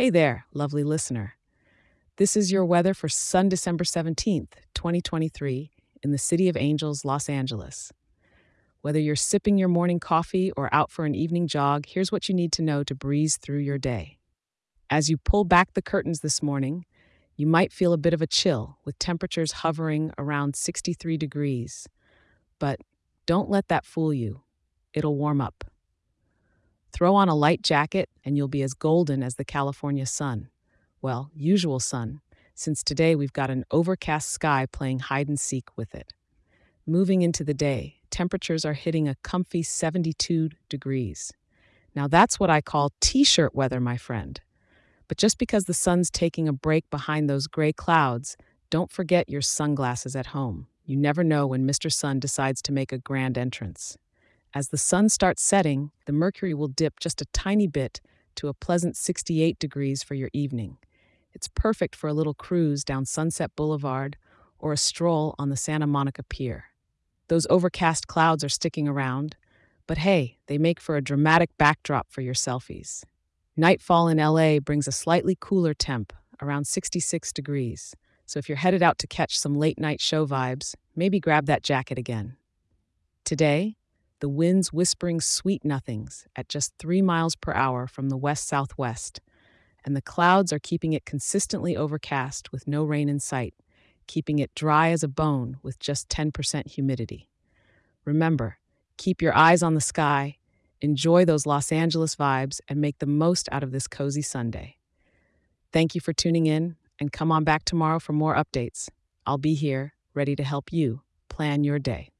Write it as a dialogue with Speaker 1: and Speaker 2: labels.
Speaker 1: Hey there, lovely listener. This is your weather for Sun December 17th, 2023, in the City of Angels, Los Angeles. Whether you're sipping your morning coffee or out for an evening jog, here's what you need to know to breeze through your day. As you pull back the curtains this morning, you might feel a bit of a chill with temperatures hovering around 63 degrees. But don't let that fool you, it'll warm up. Throw on a light jacket and you'll be as golden as the California sun. Well, usual sun, since today we've got an overcast sky playing hide and seek with it. Moving into the day, temperatures are hitting a comfy 72 degrees. Now that's what I call t shirt weather, my friend. But just because the sun's taking a break behind those gray clouds, don't forget your sunglasses at home. You never know when Mr. Sun decides to make a grand entrance. As the sun starts setting, the mercury will dip just a tiny bit to a pleasant 68 degrees for your evening. It's perfect for a little cruise down Sunset Boulevard or a stroll on the Santa Monica Pier. Those overcast clouds are sticking around, but hey, they make for a dramatic backdrop for your selfies. Nightfall in LA brings a slightly cooler temp, around 66 degrees. So if you're headed out to catch some late night show vibes, maybe grab that jacket again. Today, the wind's whispering sweet nothings at just 3 miles per hour from the west southwest, and the clouds are keeping it consistently overcast with no rain in sight, keeping it dry as a bone with just 10% humidity. Remember, keep your eyes on the sky, enjoy those Los Angeles vibes, and make the most out of this cozy Sunday. Thank you for tuning in, and come on back tomorrow for more updates. I'll be here, ready to help you plan your day.